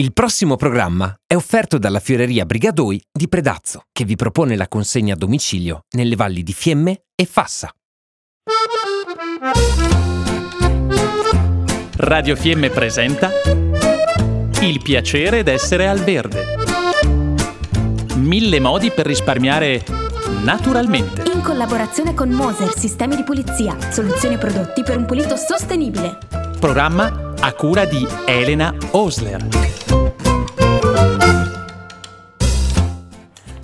Il prossimo programma è offerto dalla Fioreria Brigadoi di Predazzo, che vi propone la consegna a domicilio nelle valli di Fiemme e Fassa. Radio Fiemme presenta Il piacere d'essere al verde. Mille modi per risparmiare naturalmente. In collaborazione con Moser Sistemi di Pulizia, soluzioni e prodotti per un pulito sostenibile. Programma a cura di Elena Osler.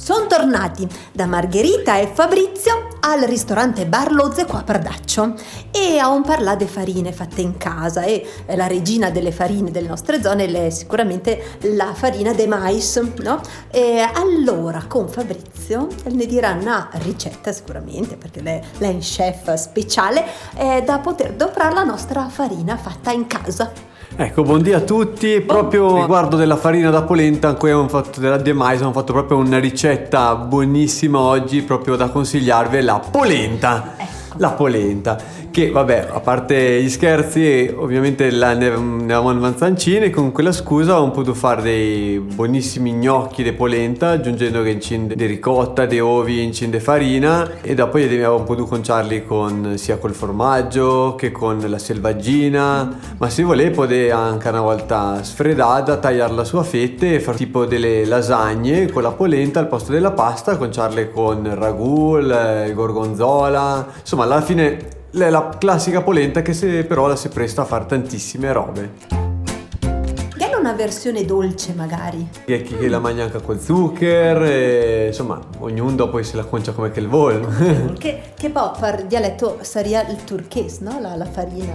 Sono tornati da Margherita e Fabrizio al ristorante Bar Lozze qua a Pardaccio e a un parlare di farine fatte in casa e la regina delle farine delle nostre zone è sicuramente la farina de mais, no? E allora con Fabrizio ne dirà una ricetta sicuramente perché lei, lei è un chef speciale eh, da poter doprare la nostra farina fatta in casa. Ecco, buondì a tutti. Proprio riguardo della farina da polenta, qui abbiamo fatto della De Mais, abbiamo fatto proprio una ricetta buonissima oggi, proprio da consigliarvi, la polenta. Ecco. La polenta, che vabbè, a parte gli scherzi, ovviamente la, ne, avevamo manzancine, con quella scusa avevamo potuto fare dei buonissimi gnocchi di polenta, aggiungendo che incinde di ricotta, di ovi, incinde farina, e dopo gli avevamo potuto conciarli con, sia col formaggio che con la selvaggina, ma se volete potete anche una volta sfredata tagliarla su a fette e fare tipo delle lasagne con la polenta al posto della pasta, conciarle con il ragù, il gorgonzola, insomma alla fine è la classica polenta che se, però la si presta a fare tantissime robe. Che è una versione dolce magari. C'è chi che la mangia anche con zucchero, e, insomma ognuno dopo se la concia come che il vuole. che, che poi per dialetto sarebbe il turchese, no? La, la farina.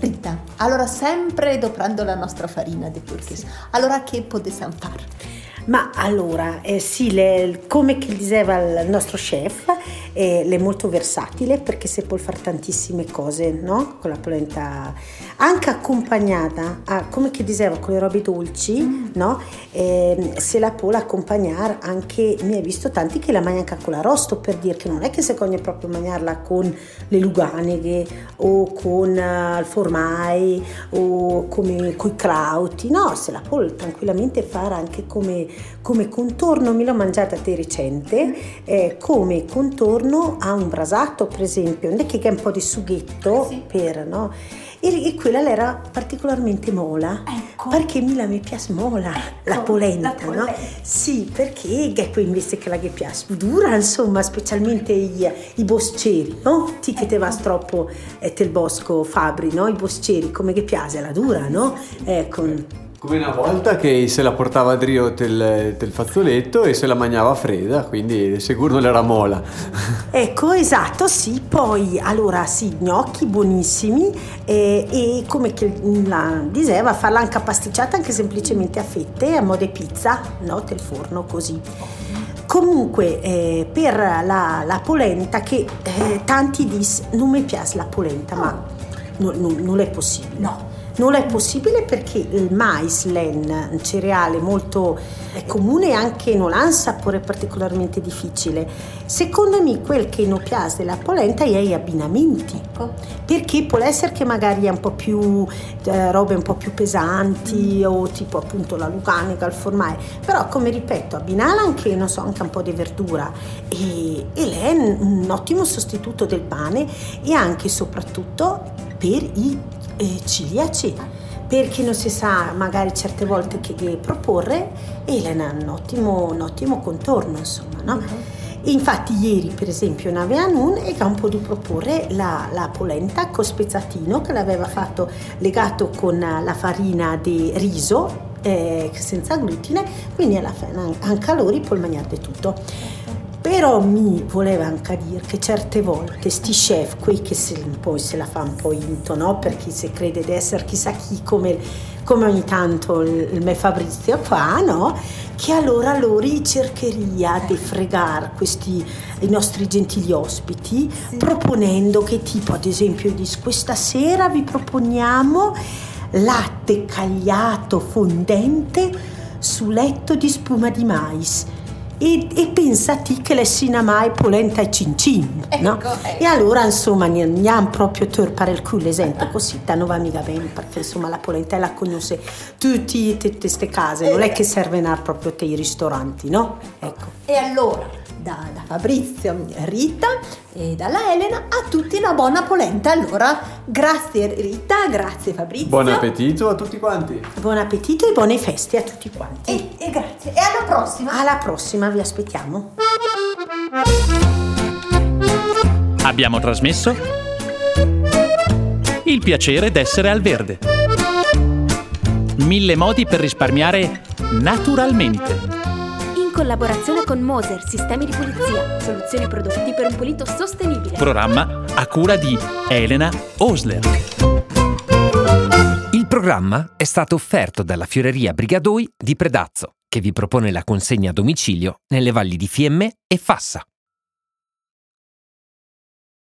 Rita, allora sempre doprando la nostra farina di turchese, allora che possiamo fare? Ma allora, eh, sì, le, come diceva il nostro chef, eh, è molto versatile perché si può fare tantissime cose, no? Con la polenta, anche accompagnata, a, come che diceva, con le robe dolci, mm. no? Eh, se la può accompagnare anche, mi hai visto tanti che la mangiano anche con l'arrosto, per dire che non è che si cogna proprio mangiarla con le luganeghe o con uh, il formai o come con i crauti, no, se la può tranquillamente fare anche come come contorno, me l'ho mangiata te recente, eh, come contorno a un brasato per esempio, non è che è un po' di sughetto sì. per, no? E, e, quella era particolarmente mola, ecco. perché mi la mi piace mola, ecco, la polenta, la polenta. no? Sì, perché è qui invece che la che piace dura, insomma, specialmente i, i bosceri, no? Ti che te vas Ecco. troppo e te il bosco Fabri, no? I bosceri, come che piace, la dura, no? Ecco. Come una volta che se la portava a Drio del, del fazzoletto e se la mangiava fredda, quindi sicuro non era mola. Ecco, esatto, sì, poi allora sì, gnocchi buonissimi eh, e come che la diceva, farla anche pasticciata anche semplicemente a fette, a modo di pizza, no? Del forno così. Comunque eh, per la, la, polenta che eh, tanti dicono non mi piace la polenta, ma no, no, non è possibile. No. Non è possibile perché il mais, len, un cereale molto comune anche non ha un sapore particolarmente difficile. Secondo me quel che non piace della polenta è gli abbinamenti. Perché può essere che magari è un po' più eh, robe un po' più pesanti o tipo appunto la lucanica, il formai, però come ripeto abbinala anche, non so, anche un po' di verdura e, e lei è un ottimo sostituto del pane e anche e soprattutto per i eh, ciliaci perché non si sa magari certe volte che, che proporre e è un ottimo, un ottimo contorno insomma no? Infatti ieri per esempio ne aveva un e ha un po' di proporre la, la polenta con spezzatino che l'aveva fatto legato con la farina di riso eh, senza glutine, quindi alla fine anche a loro può mangiare di tutto. Però mi voleva anche dire che certe volte sti chef, quei che se, poi se la fa un po' into, no? Perché se crede di essere chissà chi come, come ogni tanto il, il me Fabrizio qua, no? Che allora loro cercheria di fregare questi i nostri gentili ospiti sì. proponendo che tipo ad esempio questa sera vi proponiamo latte cagliato fondente su letto di spuma di mais e, e pensati che le sinamai polenta e cin cin, no? Ecco, ecco. E allora insomma andiamo proprio a torpare il culo, esempio, così non va mica bene, perché insomma la polenta la conosce tutti, tutte queste case, non è che serve proprio te i ristoranti, no? Ecco. E allora, da, da Fabrizio, Rita e dalla Elena a tutti una buona polenta. Allora, grazie Rita, grazie Fabrizio. Buon appetito a tutti quanti. Buon appetito e buone feste a tutti quanti. E, e grazie. E alla prossima. Alla prossima, vi aspettiamo. Abbiamo trasmesso Il piacere d'essere al verde. Mille modi per risparmiare naturalmente. Collaborazione con Moser Sistemi di Pulizia, soluzioni prodotti per un pulito sostenibile. Programma a cura di Elena Osler. Il programma è stato offerto dalla Fioreria Brigadoi di Predazzo, che vi propone la consegna a domicilio nelle valli di Fiemme e Fassa.